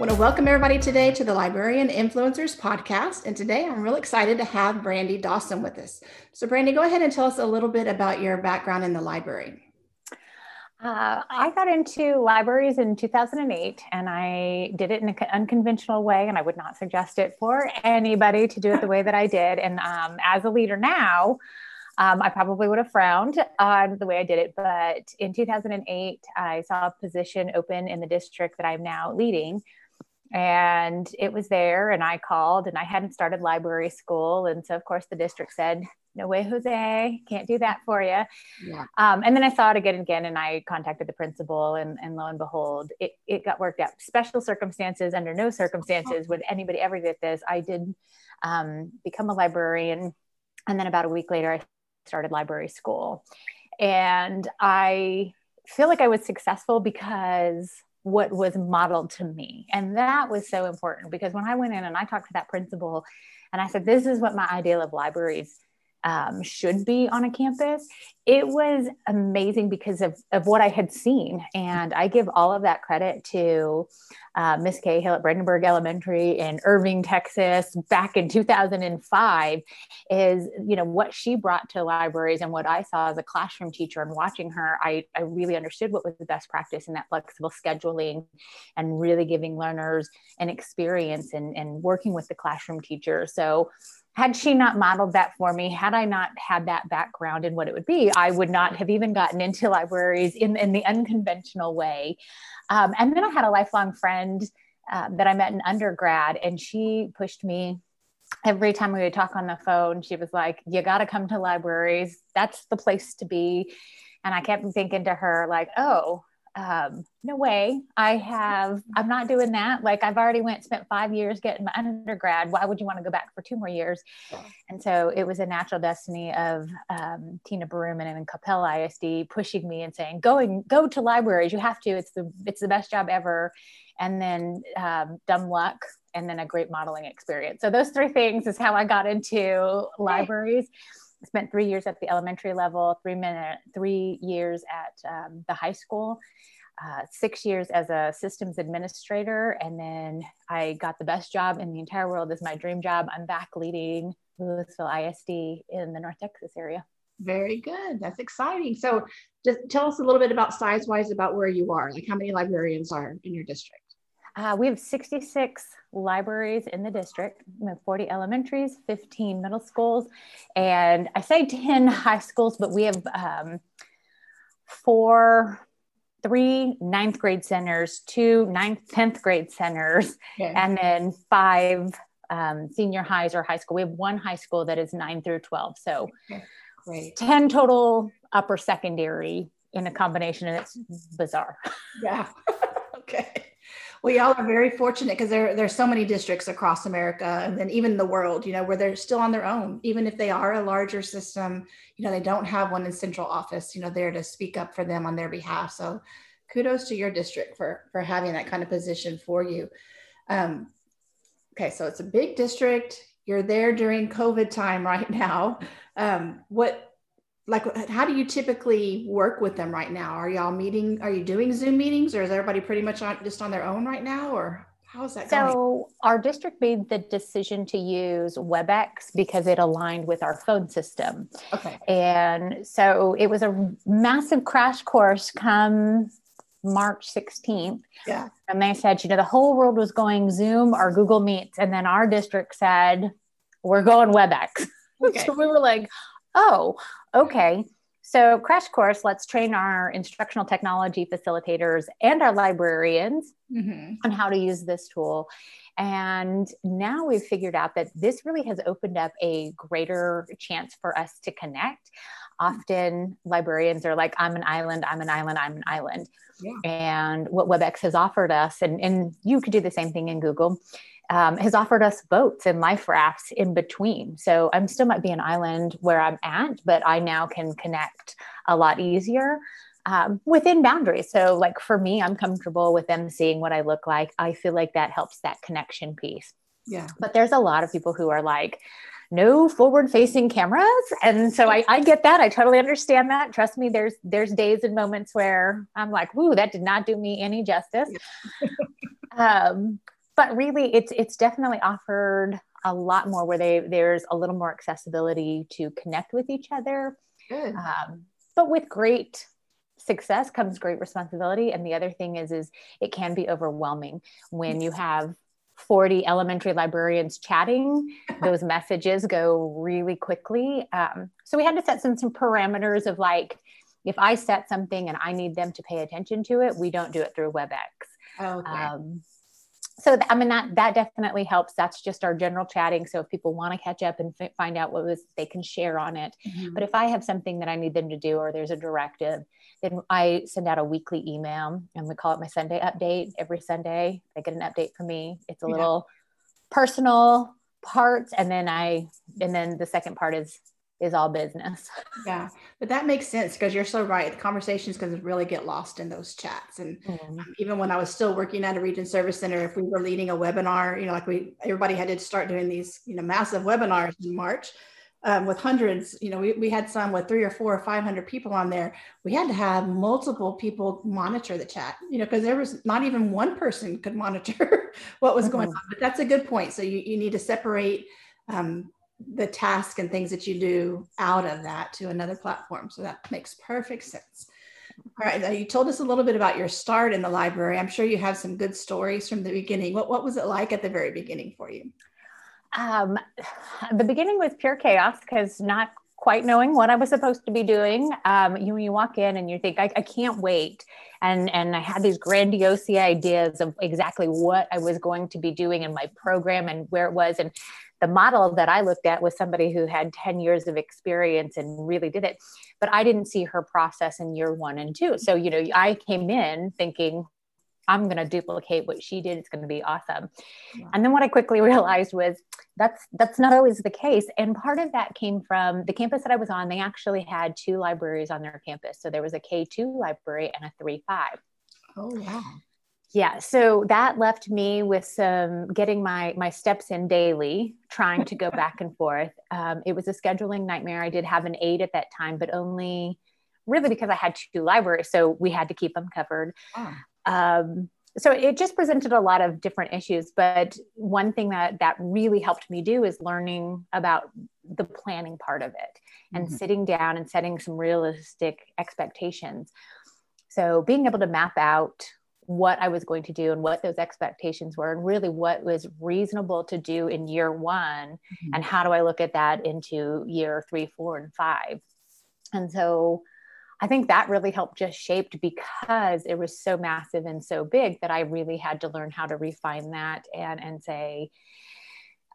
Want to welcome everybody today to the Librarian Influencers podcast. And today I'm real excited to have Brandi Dawson with us. So, Brandi, go ahead and tell us a little bit about your background in the library. Uh, I got into libraries in 2008 and I did it in an unconventional way. And I would not suggest it for anybody to do it the way that I did. And um, as a leader now, um, I probably would have frowned on the way I did it. But in 2008, I saw a position open in the district that I'm now leading. And it was there, and I called, and I hadn't started library school. And so, of course, the district said, no way, Jose, can't do that for you. Yeah. Um, and then I saw it again and again, and I contacted the principal, and, and lo and behold, it, it got worked out. Special circumstances, under no circumstances would anybody ever get this. I did um, become a librarian, and then about a week later, I started library school. And I feel like I was successful because what was modeled to me. And that was so important because when I went in and I talked to that principal and I said, This is what my ideal of libraries um, should be on a campus. It was amazing because of, of what I had seen. And I give all of that credit to uh, Miss Cahill at Brandenburg Elementary in Irving, Texas, back in 2005, is, you know, what she brought to libraries and what I saw as a classroom teacher and watching her, I, I really understood what was the best practice in that flexible scheduling and really giving learners an experience and, and working with the classroom teacher. So had she not modeled that for me, had I not had that background in what it would be, I would not have even gotten into libraries in, in the unconventional way. Um, and then I had a lifelong friend um, that I met in undergrad, and she pushed me every time we would talk on the phone. She was like, You got to come to libraries. That's the place to be. And I kept thinking to her, like, oh, um, no way. I have i'm not doing that. Like i've already went spent five years getting my undergrad. Why would you want to go back for two more years? And so it was a natural destiny of um, tina Baruman and capella isd pushing me and saying going go to libraries. You have to. It's the it's the best job ever. And then um, dumb luck and then a great modeling experience. So those three things is how i got into libraries spent three years at the elementary level, three minute, three years at um, the high school, uh, six years as a systems administrator, and then I got the best job in the entire world. This is my dream job. I'm back leading Lewisville ISD in the North Texas area. Very good. That's exciting. So, just tell us a little bit about size wise about where you are. Like, how many librarians are in your district? Uh, we have 66 libraries in the district. We have 40 elementaries, 15 middle schools, and I say 10 high schools, but we have um, four, three ninth grade centers, two ninth, 10th grade centers, okay. and then five um, senior highs or high school. We have one high school that is nine through 12. So okay. Great. 10 total upper secondary in a combination, and it's bizarre. Yeah. okay well, y'all are very fortunate because there there's so many districts across America and then even the world, you know, where they're still on their own, even if they are a larger system, you know, they don't have one in central office, you know, there to speak up for them on their behalf. So kudos to your district for for having that kind of position for you. Um, okay, so it's a big district. You're there during COVID time right now. Um, what like how do you typically work with them right now are y'all meeting are you doing zoom meetings or is everybody pretty much on just on their own right now or how is that going? so going? our district made the decision to use webex because it aligned with our phone system okay and so it was a massive crash course come march 16th yeah and they said you know the whole world was going zoom or google meets and then our district said we're going webex okay. so we were like oh, okay. So, crash course, let's train our instructional technology facilitators and our librarians mm-hmm. on how to use this tool. And now we've figured out that this really has opened up a greater chance for us to connect. Often librarians are like, I'm an island, I'm an island, I'm an island. Yeah. And what WebEx has offered us, and, and you could do the same thing in Google, um, has offered us boats and life rafts in between. So I'm still might be an island where I'm at, but I now can connect a lot easier um, within boundaries. So, like for me, I'm comfortable with them seeing what I look like. I feel like that helps that connection piece. Yeah. But there's a lot of people who are like, no forward facing cameras. And so I, I get that. I totally understand that. Trust me there's there's days and moments where i'm like whoo that did not do me any justice. Um, but really it's it's definitely offered a lot more where they there's a little more accessibility to connect with each other. Um, but with great success comes great responsibility. And the other thing is is it can be overwhelming when you have 40 elementary librarians chatting those messages go really quickly. Um, so we had to set some some parameters of like if i set something and i need them to pay attention to it we don't do it through webex. Okay. um, so th- i mean that that definitely helps. That's just our general chatting. So if people want to catch up and f- find out what was they can share on it. Mm-hmm. but if i have something that i need them to do or there's a directive then i send out a weekly email and we call it my sunday update every sunday they get an update from me it's a yeah. little personal part. and then i and then the second part is is all business. Yeah, but that makes sense because you're so right. The conversations can really get lost in those chats. And mm-hmm. even when I was still working at a region service center, if we were leading a webinar, you know, like we everybody had to start doing these, you know, massive webinars in March. Um, with hundreds, you know, we, we had some with three or four or 500 people on there. We had to have multiple people monitor the chat, you know, because there was not even one person could monitor what was mm-hmm. going on. But that's a good point. So you, you need to separate um, the task and things that you do out of that to another platform. So that makes perfect sense. All right, now you told us a little bit about your start in the library. I'm sure you have some good stories from the beginning. What, what was it like at the very beginning for you? Um, the beginning was pure chaos because not quite knowing what I was supposed to be doing. Um, you you walk in and you think I, I can't wait, and and I had these grandiose ideas of exactly what I was going to be doing in my program and where it was, and the model that I looked at was somebody who had 10 years of experience and really did it. But I didn't see her process in year one and two. So, you know, I came in thinking, I'm going to duplicate what she did. It's going to be awesome. Yeah. And then what I quickly realized was that's that's not always the case. And part of that came from the campus that I was on. They actually had two libraries on their campus. So there was a K2 library and a 3-5. Oh wow yeah so that left me with some getting my my steps in daily trying to go back and forth um, it was a scheduling nightmare i did have an aide at that time but only really because i had two libraries so we had to keep them covered oh. Um, so it just presented a lot of different issues but one thing that that really helped me do is learning about the planning part of it and mm-hmm. sitting down and setting some realistic expectations so being able to map out what I was going to do and what those expectations were, and really what was reasonable to do in year one, mm-hmm. and how do I look at that into year three, four, and five. And so I think that really helped just shaped because it was so massive and so big that I really had to learn how to refine that and and say,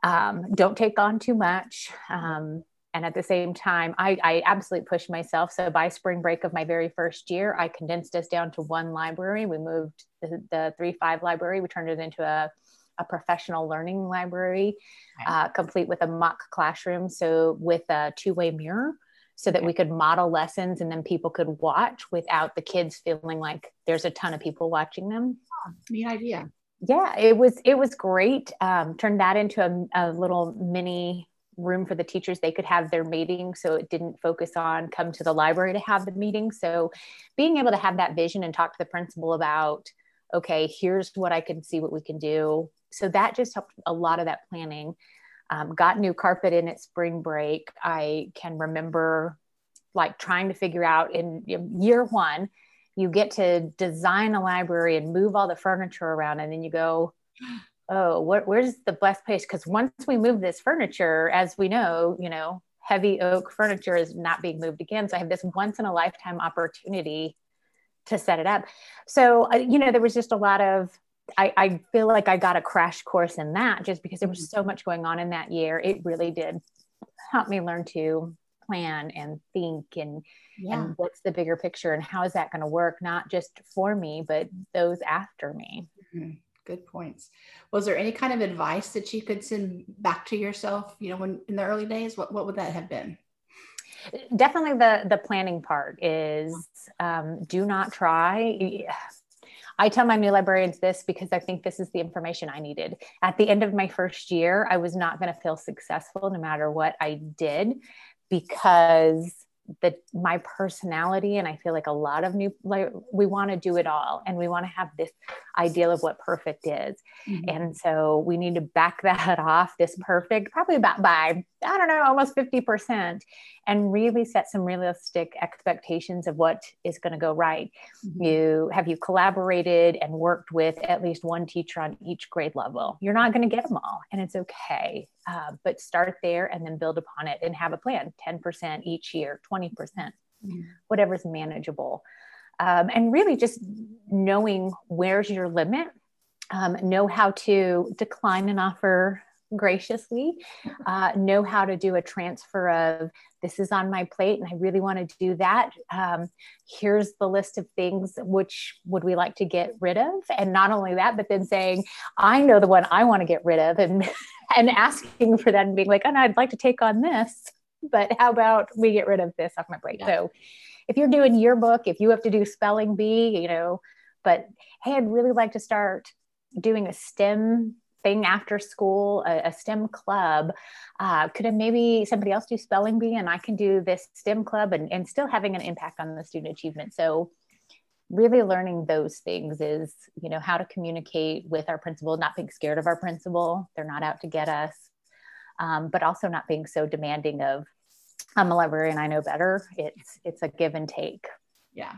um, don't take on too much. Um, and at the same time I, I, absolutely pushed myself. So by spring break of my very first year i condensed us down to one library. We moved the, the 3-5 library. We turned it into a, a professional learning library uh, complete with a mock classroom. So with a two-way mirror so that we could model lessons and then people could watch without the kids feeling like there's a ton of people watching them. Oh, neat idea. Yeah it was it was great um, turned that into a, a little mini room for the teachers. They could have their meeting so it didn't focus on come to the library to have the meeting. So being able to have that vision and talk to the principal about okay here's what i can see what we can do. So that just helped a lot of that planning um, got new carpet in at spring break i can remember like trying to figure out in, year one you get to design a library and move all the furniture around and then you go oh, what, where's the best place? Because once we move this furniture, as we know, you know, heavy oak furniture is not being moved again. So I have this once in a lifetime opportunity to set it up. So, uh, you know, there was just a lot of, I, I feel like I got a crash course in that just because there was mm-hmm. so much going on in that year. It really did help me learn to plan and think and yeah. and what's the bigger picture and how is that going to work not just for me but those after me mm-hmm good points. Was there any kind of advice that you could send back to yourself, you know, when in the early days? What, what would that have been? definitely the the planning part is um, do not try I tell my new librarians this because I think this is the information I needed. At the end of my first year, I was not going to feel successful no matter what I did because the my personality and i feel like a lot of new like we want to do it all and we want to have this ideal of what perfect is mm-hmm. and so we need to back that off this perfect probably about by i don't know almost 50% and really set some realistic expectations of what is going to go right mm-hmm. you have you collaborated and worked with at least one teacher on each grade level you're not going to get them all and it's okay uh, but start there and then build upon it and have a plan 10% each year 20% mm-hmm. whatever's manageable um, and really just knowing where's your limit um, know how to decline an offer graciously uh, know how to do a transfer of this is on my plate and i really want to do that. Um, here's the list of things which would we like to get rid of. And not only that but then saying i know the one i want to get rid of and and asking for that and being like oh no, i'd like to take on this but how about we get rid of this off my plate? Yeah. so if you're doing yearbook if you have to do spelling bee you know but hey i'd really like to start doing a stem thing after school, a, a STEM club. Uh, could maybe somebody else do spelling bee and I can do this STEM club and, and still having an impact on the student achievement. So really learning those things is, you know, how to communicate with our principal, not being scared of our principal. They're not out to get us. Um, but also not being so demanding of I'm a librarian, I know better. It's it's a give and take. Yeah.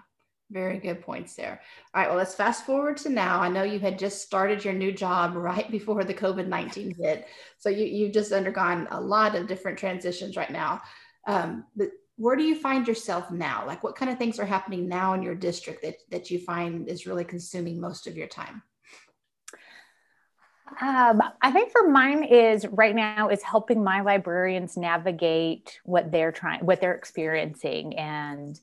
Very good points there. All right, well, let's fast forward to now. I know you had just started your new job right before the COVID 19 hit. So you, you've just undergone a lot of different transitions right now. Um, but where do you find yourself now? Like, what kind of things are happening now in your district that, that you find is really consuming most of your time? Um, I think for mine is right now is helping my librarians navigate what they're trying, what they're experiencing, and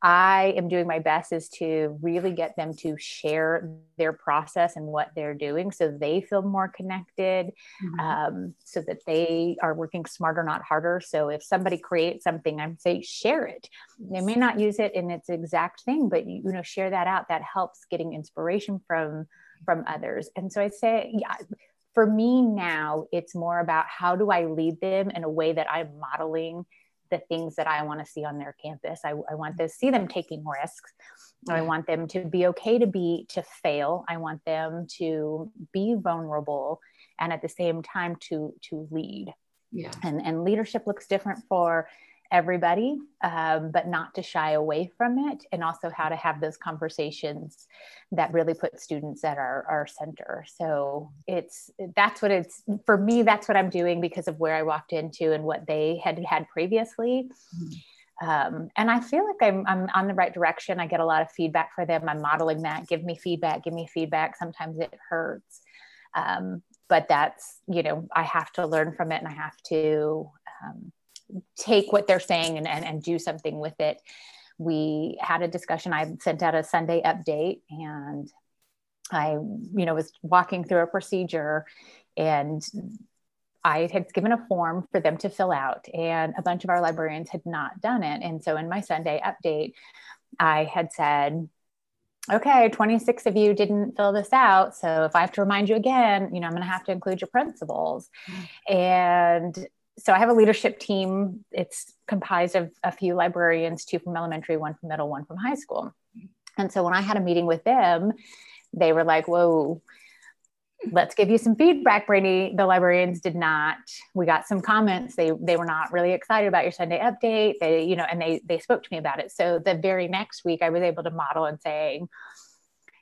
I am doing my best is to really get them to share their process and what they're doing so they feel more connected, mm-hmm. um, so that they are working smarter, not harder. So if somebody creates something, I'm say share it. They may not use it in its exact thing, but you, you know, share that out. That helps getting inspiration from from others. And so I say, yeah, for me now, it's more about how do I lead them in a way that I'm modeling the things that I want to see on their campus. I, I want to mm-hmm. see them taking risks. I want them to be okay to be to fail. I want them to be vulnerable and at the same time to to lead. Yeah. And and leadership looks different for everybody, um, but not to shy away from it, and also how to have those conversations that really put students at our, our center. So it's that's what it's for me. That's what I'm doing because of where I walked into and what they had had previously. Um, and I feel like I'm, I'm on the right direction. I get a lot of feedback for them. I'm modeling that. Give me feedback. Give me feedback. Sometimes it hurts. Um, but that's, you know, I have to learn from it and I have to um, take what they're saying and, and, and do something with it. We had a discussion. I sent out a Sunday update and I, you know, was walking through a procedure and I had given a form for them to fill out, and a bunch of our librarians had not done it. And so in my Sunday update, I had said, okay, 26 of you didn't fill this out. So if I have to remind you again, you know, I'm going to have to include your principals. Mm-hmm. And so I have a leadership team. It's comprised of a few librarians, two from elementary, one from middle, one from high school. And so when I had a meeting with them, they were like, whoa, let's give you some feedback, Brandi. The librarians did not. We got some comments. They they were not really excited about your Sunday update. They, you know, and they they spoke to me about it. So the very next week I was able to model and say,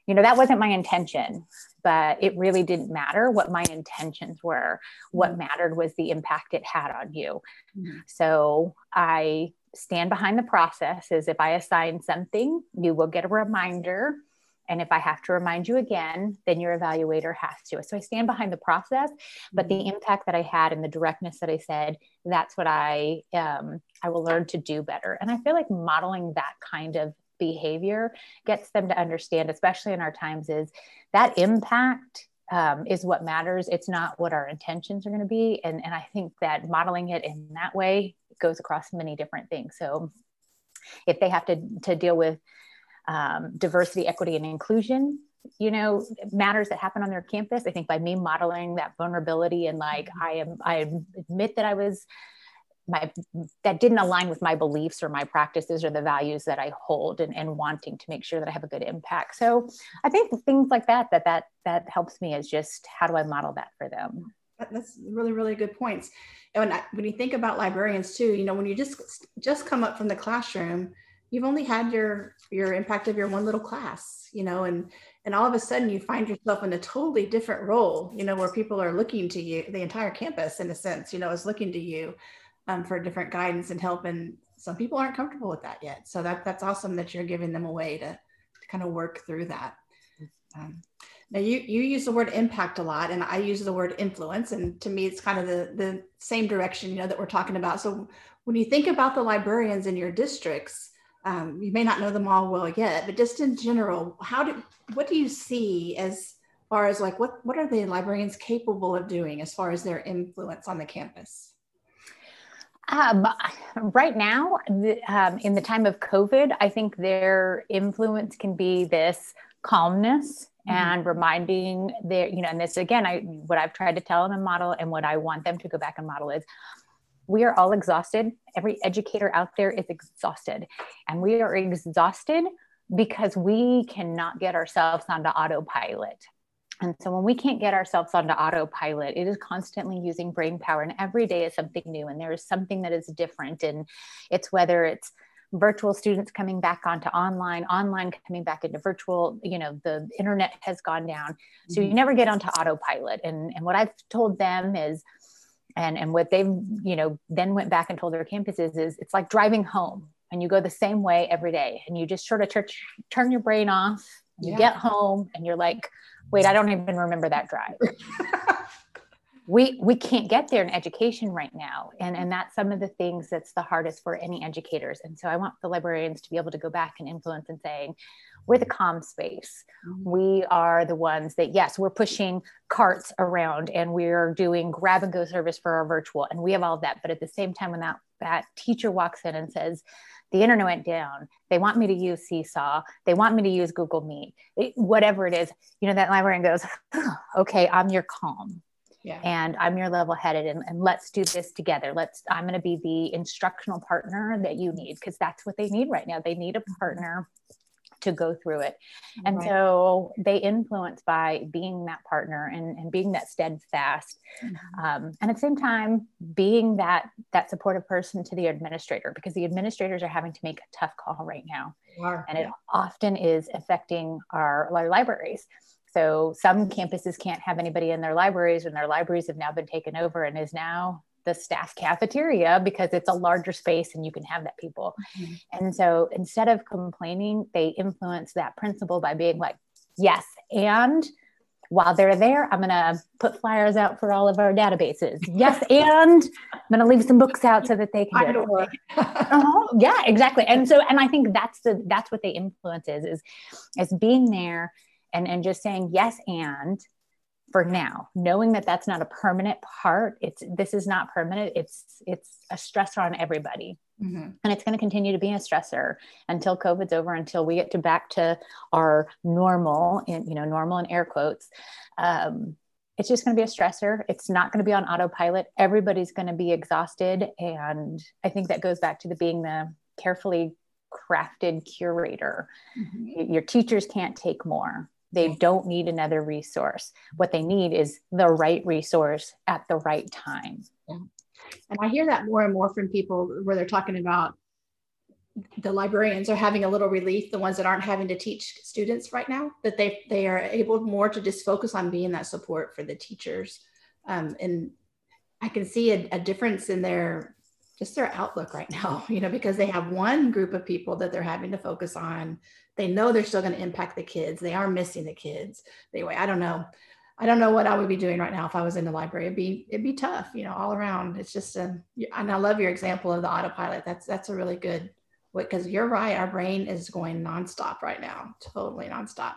you know, that wasn't my intention but it really didn't matter what my intentions were. What mm-hmm. mattered was the impact it had on you. Mm-hmm. So I stand behind the process is if I assign something, you will get a reminder. And if I have to remind you again, then your evaluator has to. So I stand behind the process, but the mm-hmm. impact that I had and the directness that I said, that's what I um, I will learn to do better. And I feel like modeling that kind of behavior gets them to understand, especially in our times, is that impact um, is what matters. It's not what our intentions are going to be. And, and I think that modeling it in that way goes across many different things. So if they have to, to deal with um, diversity, equity, and inclusion, you know, matters that happen on their campus, I think by me modeling that vulnerability and like I am, I admit that I was my that didn't align with my beliefs or my practices or the values that I hold and, and wanting to make sure that I have a good impact. So I think things like that that that that helps me is just how do I model that for them? That's really really good points. And when, I, when you think about librarians too, you know, when you just just come up from the classroom, you've only had your your impact of your one little class, you know, and and all of a sudden you find yourself in a totally different role, you know, where people are looking to you, the entire campus in a sense, you know, is looking to you um, for different guidance and help. And some people aren't comfortable with that yet. So that that's awesome that you're giving them a way to, to kind of work through that. Um, now you you use the word impact a lot, and I use the word influence, and to me it's kind of the the same direction you know that we're talking about. So when you think about the librarians in your districts, um, you may not know them all well yet, but just in general, how do what do you see as far as like what what are the librarians capable of doing as far as their influence on the campus? Um, right now, the, um, in the time of COVID, I think their influence can be this calmness mm-hmm. and reminding their, you know, and this again, I what I've tried to tell them and model, and what I want them to go back and model is we are all exhausted. Every educator out there is exhausted, and we are exhausted because we cannot get ourselves onto autopilot. And so when we can't get ourselves onto autopilot, it is constantly using brain power. And every day is something new. And there is something that is different. And it's whether it's virtual students coming back onto online, online coming back into virtual, you know, the internet has gone down. So you mm-hmm. never get onto autopilot. And, and what I've told them is, and, and what they've, you know, then went back and told their campuses is it's like driving home and you go the same way every day and you just sort of turn, turn your brain off you yeah. get home and you're like wait i don't even remember that drive. We we can't get there in education right now. And and that's some of the things that's the hardest for any educators. And so i want the librarians to be able to go back and influence and saying we're the calm space. Mm-hmm. we are the ones that yes we're pushing carts around and we're doing grab and go service for our virtual and we have all of that. But at the same time when that that teacher walks in and says the internet went down they want me to use seesaw they want me to use google meet it, whatever it is you know that librarian goes okay i'm your calm yeah. and i'm your level headed and, and let's do this together let's i'm going to be the instructional partner that you need because that's what they need right now they need a partner to go through it. And right. so they influence by being that partner and, and being that steadfast. Mm-hmm. Um, and at the same time, being that that supportive person to the administrator, because the administrators are having to make a tough call right now. And it often is affecting our, our libraries. So some campuses can't have anybody in their libraries, and their libraries have now been taken over and is now the staff cafeteria because it's a larger space and you can have that people. Mm-hmm. And so instead of complaining, they influence that principle by being like, yes, and while they're there, I'm going to put flyers out for all of our databases. Yes, and I'm going to leave some books out so that they can get uh-huh. Yeah, exactly. And so, and I think that's the that's what they influence is is is being there and and just saying yes and for now knowing that that's not a permanent part it's this is not permanent it's it's a stressor on everybody mm-hmm. and it's going to continue to be a stressor until covid's over until we get to back to our normal in you know normal in air quotes um, it's just going to be a stressor it's not going to be on autopilot everybody's going to be exhausted and i think that goes back to the being the carefully crafted curator mm-hmm. your teachers can't take more they don't need another resource. What they need is the right resource at the right time. Yeah. And I hear that more and more from people where they're talking about the librarians are having a little relief, the ones that aren't having to teach students right now, that they they are able more to just focus on being that support for the teachers. Um, and I can see a, a difference in their just their outlook right now, you know, because they have one group of people that they're having to focus on. They know they're still going to impact the kids. They are missing the kids. Anyway, I don't know. I don't know what I would be doing right now if I was in the library. It'd be it'd be tough, you know, all around. It's just a, and I love your example of the autopilot. That's that's a really good because you're right. Our brain is going nonstop right now, totally nonstop.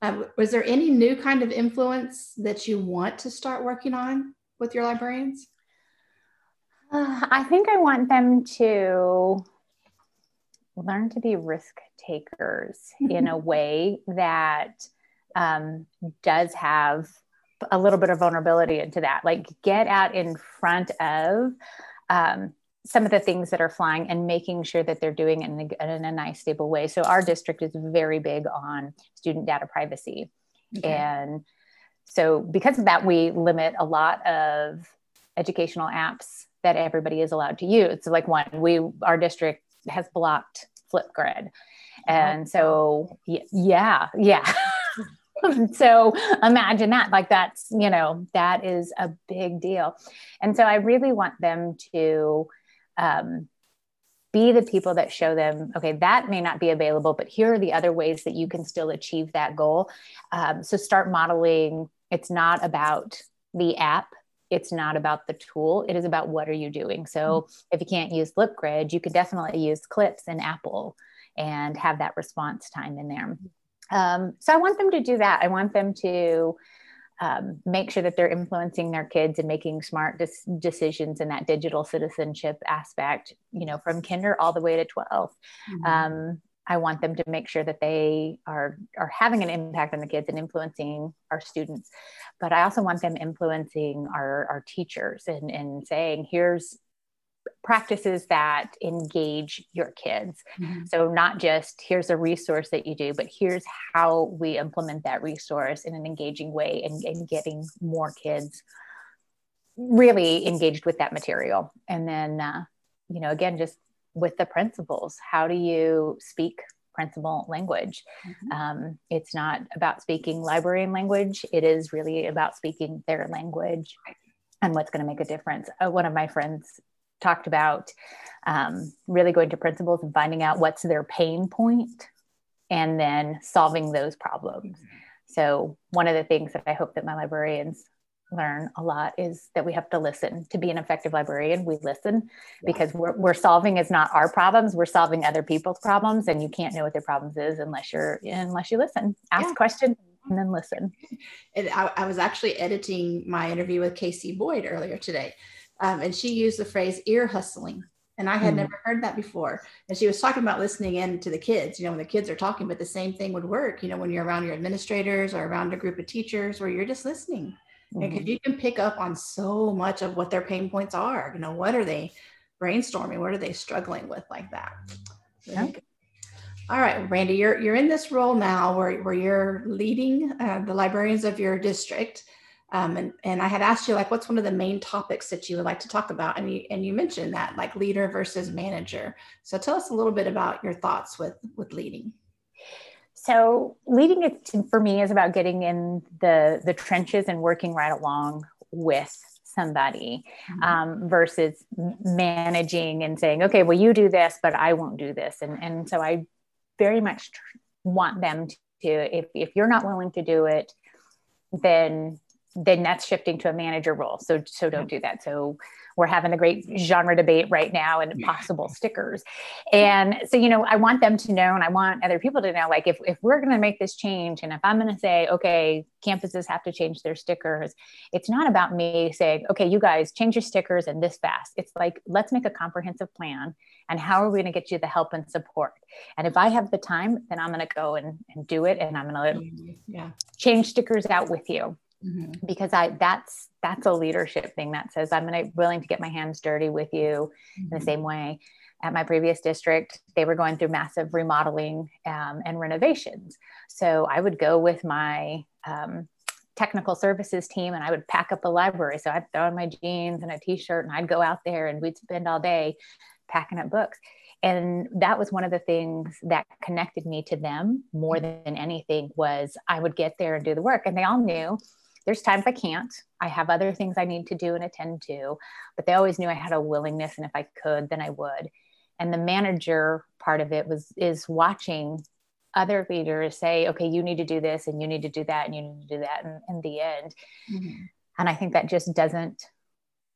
Um, was there any new kind of influence that you want to start working on with your librarians? Uh, I think I want them to learn to be risk takers in a way that um, does have a little bit of vulnerability into that. Like get out in front of um, some of the things that are flying and making sure that they're doing it in a, in a nice, stable way. So our district is very big on student data privacy. Okay. And so because of that, we limit a lot of educational apps that everybody is allowed to use. So like one, we our district has blocked Flipgrid. And so yeah, yeah. so imagine that like that's you know that is a big deal. And so i really want them to um, be the people that show them okay that may not be available but here are the other ways that you can still achieve that goal. Um, so start modeling. It's not about the app. It's not about the tool. It is about what are you doing. So mm-hmm. if you can't use flipgrid you can definitely use clips in apple and have that response time in there um, so i want them to do that i want them to um, make sure that they're influencing their kids and making smart dis- decisions in that digital citizenship aspect you know from kinder all the way to 12 mm-hmm. um, I want them to make sure that they are are having an impact on the kids and influencing our students. But I also want them influencing our, our teachers and, and saying, here's practices that engage your kids. Mm-hmm. So not just here's a resource that you do, but here's how we implement that resource in an engaging way and, and getting more kids really engaged with that material. And then uh, you know, again, just with the principals. How do you speak principal language? Mm-hmm. Um, it's not about speaking librarian language, it is really about speaking their language and what's going to make a difference. Uh, one of my friends talked about um, really going to principals and finding out what's their pain point and then solving those problems. So, one of the things that I hope that my librarians learn a lot is that we have to listen. To be an effective librarian we listen because we're, we're solving is not our problems. We're solving other people's problems and you can't know what their problems is unless you're unless you listen. Ask yeah. questions and then listen. And I, I, was actually editing my interview with casey boyd earlier today um, and she used the phrase ear hustling and I had mm. never heard that before. And she was talking about listening in to the kids, you know, when the kids are talking, but the same thing would work, you know, when you're around your administrators or around a group of teachers where you're just listening because mm-hmm. you can pick up on so much of what their pain points are you know what are they brainstorming what are they struggling with like that yeah. all right Brandi you're you're in this role now where, where you're leading uh, the librarians of your district um, and, and I had asked you like, what's one of the main topics that you would like to talk about? And you, and you mentioned that like leader versus manager. So tell us a little bit about your thoughts with, with leading. So leading it for me is about getting in the the trenches and working right along with somebody mm-hmm. um, versus managing and saying, okay, well, you do this, but I won't do this. And, and so I very much tr- want them to, if, if you're not willing to do it, then then that's shifting to a manager role. So so don't do that. So we're having a great genre debate right now and possible stickers. And so, you know, I want them to know and I want other people to know like if, if we're going to make this change and if I'm going to say, okay, campuses have to change their stickers, it's not about me saying, okay, you guys change your stickers and this fast. It's like, let's make a comprehensive plan and how are we going to get you the help and support? And if I have the time, then I'm going to go and, and do it and I'm going to yeah. change stickers out with you mm-hmm. because I that's that's a leadership thing that says I'm gonna willing to get my hands dirty with you mm-hmm. in the mm-hmm. same way. At my previous district, they were going through massive remodeling um, and renovations. So I would go with my um, technical services team and I would pack up the library. So I'd throw on my jeans and a t-shirt and I'd go out there and we'd spend all day packing up books. And that was one of the things that connected me to them more than anything was I would get there and do the work. And they all knew there's times I can't. I have other things I need to do and attend to, but they always knew I had a willingness and if I could, then I would. And the manager part of it was is watching other leaders say, okay, you need to do this and you need to do that and you need to do that in, in the end. Mm-hmm. And I think that just doesn't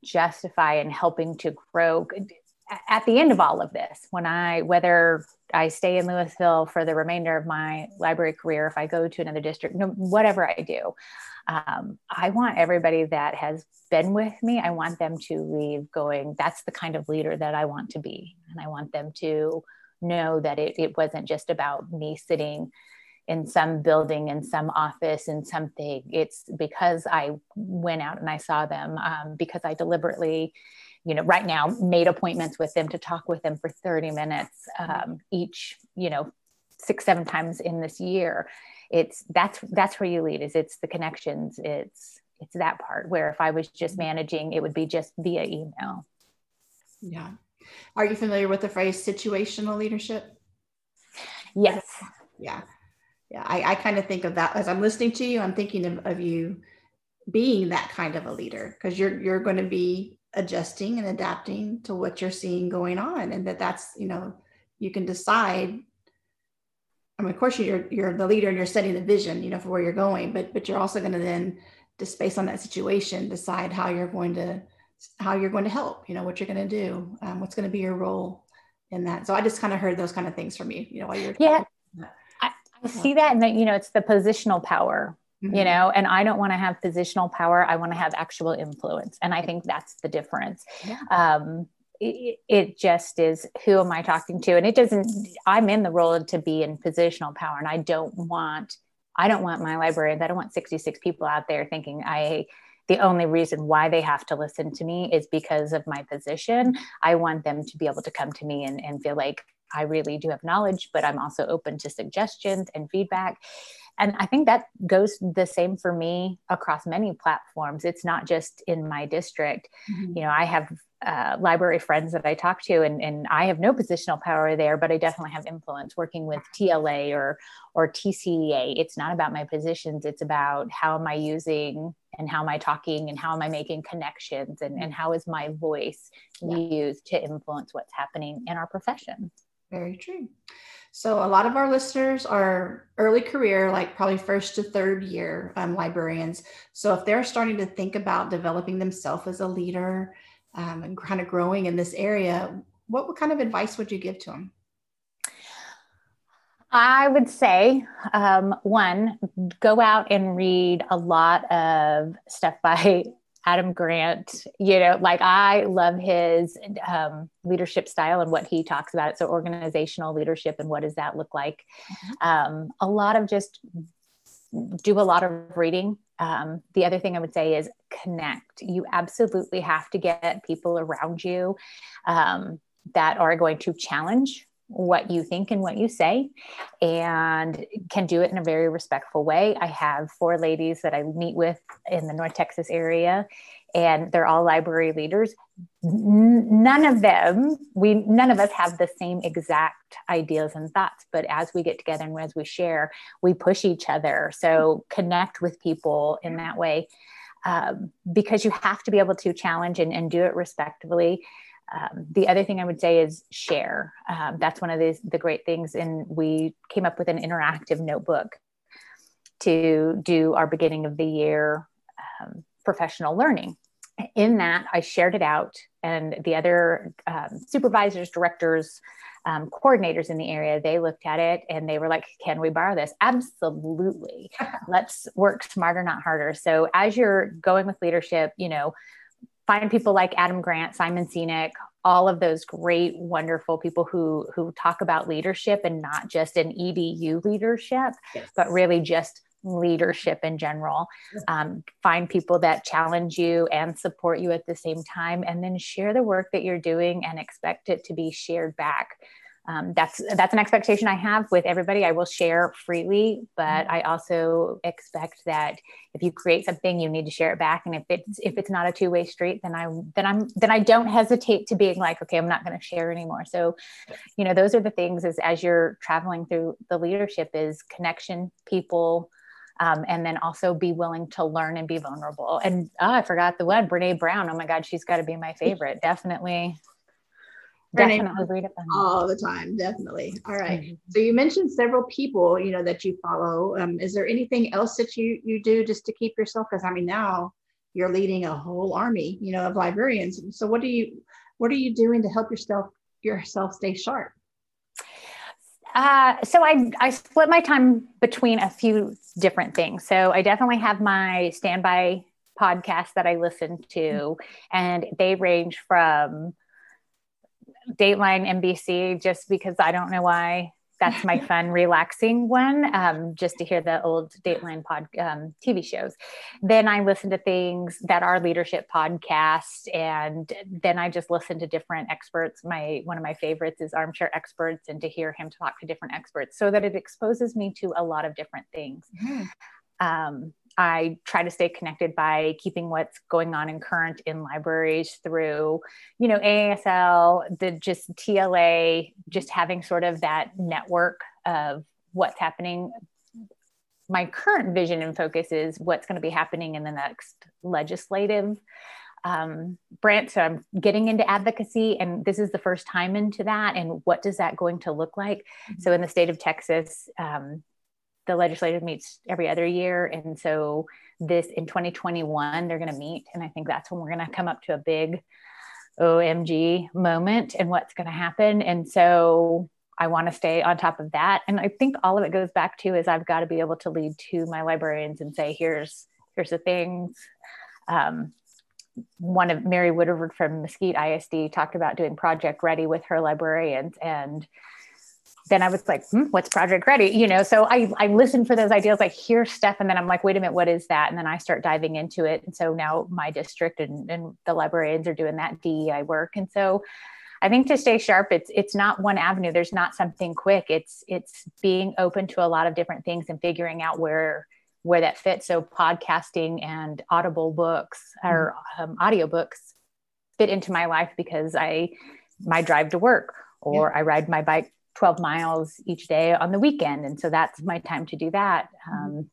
justify in helping to grow. At the end of all of this, when I, whether I stay in Lewisville for the remainder of my library career, if I go to another district, whatever I do, um, I want everybody that has been with me, I want them to leave going, that's the kind of leader that I want to be. And I want them to know that it, it wasn't just about me sitting in some building in some office in something it's because i went out and i saw them um, because i deliberately you know right now made appointments with them to talk with them for 30 minutes um, each you know six seven times in this year. It's that's that's where you lead is it's the connections. It's it's that part where if i was just mm-hmm. managing it would be just via email. Yeah. Are you familiar with the phrase situational leadership? Yes. Yeah. Yeah i, I kind of think of that as i'm listening to you i'm thinking of, of you being that kind of a leader because you're you're going to be adjusting and adapting to what you're seeing going on and that that's you know you can decide I mean, of course you're you're the leader and you're setting the vision, you know, for where you're going, but but you're also going to then just based on that situation decide how you're going to how you're going to help, you know, what you're going to do, um, what's going to be your role in that. So I just kind of heard those kind of things from you, you know, while you're yeah. I, I see that, and that you know, it's the positional power Mm-hmm. you know and i don't want to have positional power i want to have actual influence and i think that's the difference yeah. um, it, it, just is who am i talking to and it doesn't i'm in the role to be in positional power and i don't want i don't want my librarians i don't want 66 people out there thinking i the only reason why they have to listen to me is because of my position i want them to be able to come to me and, and feel like i really do have knowledge but i'm also open to suggestions and feedback and i think that goes the same for me across many platforms. It's not just in my district. Mm-hmm. you know i have uh, library friends that i talk to and, and i have no positional power there but i definitely have influence working with tla or or tcea it's not about my positions. It's about how am i using and how am i talking and how am i making connections and, and how is my voice yeah. used to influence what's happening in our profession. Very true so a lot of our listeners are early career, like probably first to third year um, librarians. So if they're starting to think about developing themselves as a leader um, and kind of growing in this area, what, what kind of advice would you give to them? I would say, um, one, go out and read a lot of stuff by Adam Grant, you know, like I love his um, leadership style and what he talks about. So, organizational leadership and what does that look like? Mm-hmm. Um, a lot of just do a lot of reading. Um, the other thing I would say is connect. You absolutely have to get people around you um, that are going to challenge what you think and what you say and can do it in a very respectful way. I have four ladies that I meet with in the North Texas area and they're all library leaders. None of them, we none of us have the same exact ideas and thoughts, but as we get together and as we share, we push each other. So connect with people in that way. Um, because you have to be able to challenge and, and do it respectfully um, the other thing I would say is share. Um, that's one of the, the great things. And we came up with an interactive notebook to do our beginning of the year um, professional learning. In that, I shared it out, and the other um, supervisors, directors, um, coordinators in the area, they looked at it and they were like, Can we borrow this? Absolutely. Let's work smarter, not harder. So, as you're going with leadership, you know, find people like Adam Grant, Simon Sinek, all of those great, wonderful people who who talk about leadership and not just an EDU leadership, yes. but really just leadership in general. Um, find people that challenge you and support you at the same time, and then share the work that you're doing and expect it to be shared back um, that's that's an expectation I have with everybody. I will share freely, but mm-hmm. I also expect that if you create something, you need to share it back. And if it's if it's not a two way street, then I then I'm then I don't hesitate to being like, okay, I'm not going to share anymore. So, you know, those are the things as as you're traveling through the leadership is connection, people. Um, and then also be willing to learn and be vulnerable. And oh, I forgot the one, Brene Brown. Oh my God, she's got to be my favorite. Definitely definitely read it all the time definitely all right. mm-hmm. so you mentioned several people you know that you follow um, is there anything else that you you do just to keep yourself because i mean now you're leading a whole army you know of librarians so what do you what are you doing to help yourself yourself stay sharp? Uh, so I, I split my time between a few different things. So I definitely have my standby podcasts that I listen to, and they range from Dateline NBC, just because I don't know why that's my fun, relaxing one, um, just to hear the old Dateline pod um, TV shows. Then I listen to things that are leadership podcasts, and then I just listen to different experts. My one of my favorites is Armchair Experts, and to hear him talk to different experts, so that it exposes me to a lot of different things. Mm-hmm. Um, I try to stay connected by keeping what's going on in current in libraries through, you know, AASL, the just TLA, just having sort of that network of what's happening. My current vision and focus is what's going to be happening in the next legislative um, branch. So I'm getting into advocacy, and this is the first time into that. And what does that going to look like? Mm-hmm. So in the state of Texas, um, the legislative meets every other year. And so this in 2021, they're going to meet. And I think that's when we're going to come up to a big OMG moment and what's going to happen. And so I want to stay on top of that. And I think all of it goes back to is I've got to be able to lead to my librarians and say, here's, here's the things. Um, one of Mary Woodward from Mesquite ISD talked about doing project ready with her librarians and then I was like, hmm, what's Project Ready? You know, so I, I listened for those ideas, like hear stuff. And then I'm like, wait a minute, what is that? And then I start diving into it. And so now my district and, and the librarians are doing that DEI work. And so I think to stay sharp, it's it's not one avenue. There's not something quick. It's it's being open to a lot of different things and figuring out where where that fits. So podcasting and audible books or um, audiobooks fit into my life because I my drive to work or yeah. I ride my bike 12 miles each day on the weekend. And so that's my time to do that. Mm-hmm. Um,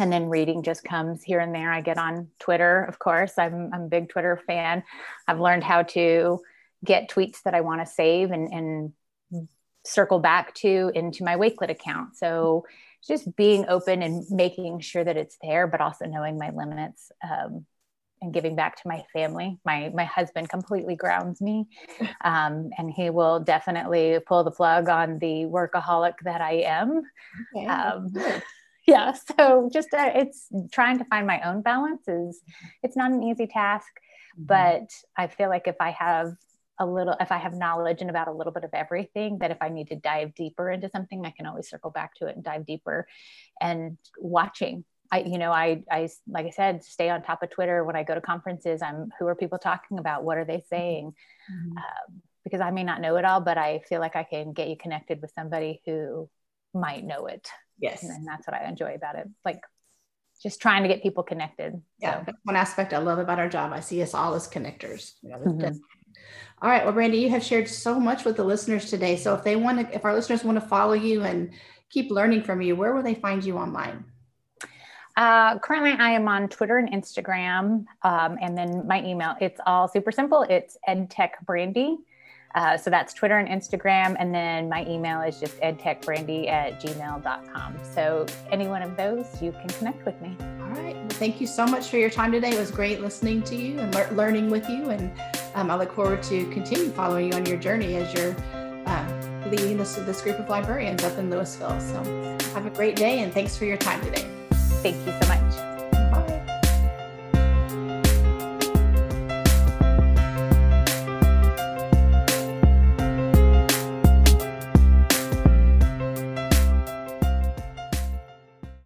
and then reading just comes here and there. I get on Twitter, of course. I'm, I'm a big Twitter fan. I've learned how to get tweets that I want to save and, and circle back to into my Wakelet account. So just being open and making sure that it's there, but also knowing my limits. Um, and giving back to my family. My my husband completely grounds me, um, and he will definitely pull the plug on the workaholic that I am. Okay. Um, yeah, so just uh, it's trying to find my own balance is it's not an easy task, mm-hmm. but I feel like if I have a little if i have knowledge and about a little bit of everything that if i need to dive deeper into something i can always circle back to it and dive deeper and watching I, you know, I, I, like I said, stay on top of Twitter when I go to conferences. I'm, who are people talking about? What are they saying? Mm-hmm. Uh, because I may not know it all, but I feel like I can get you connected with somebody who might know it. Yes. And, that's what I enjoy about it. Like just trying to get people connected. Yeah. So. That's one aspect I love about our job. I see us all as connectors. You know, mm-hmm. All right. Well, Brandi, you have shared so much with the listeners today. So if they want to, if our listeners want to follow you and keep learning from you, where will they find you online? Uh, currently, I am on Twitter and Instagram, um, and then my email. It's all super simple. It's edtechbrandi. Uh, so that's Twitter and Instagram, and then my email is just edtechbrandi at gmail.com. So any one of those, you can connect with me. All right. Well, thank you so much for your time today. It was great listening to you and le- learning with you, and um, I look forward to continue following you on your journey as you're uh, leading this, this group of librarians up in Lewisville. So have a great day, and thanks for your time today. Thank you so much.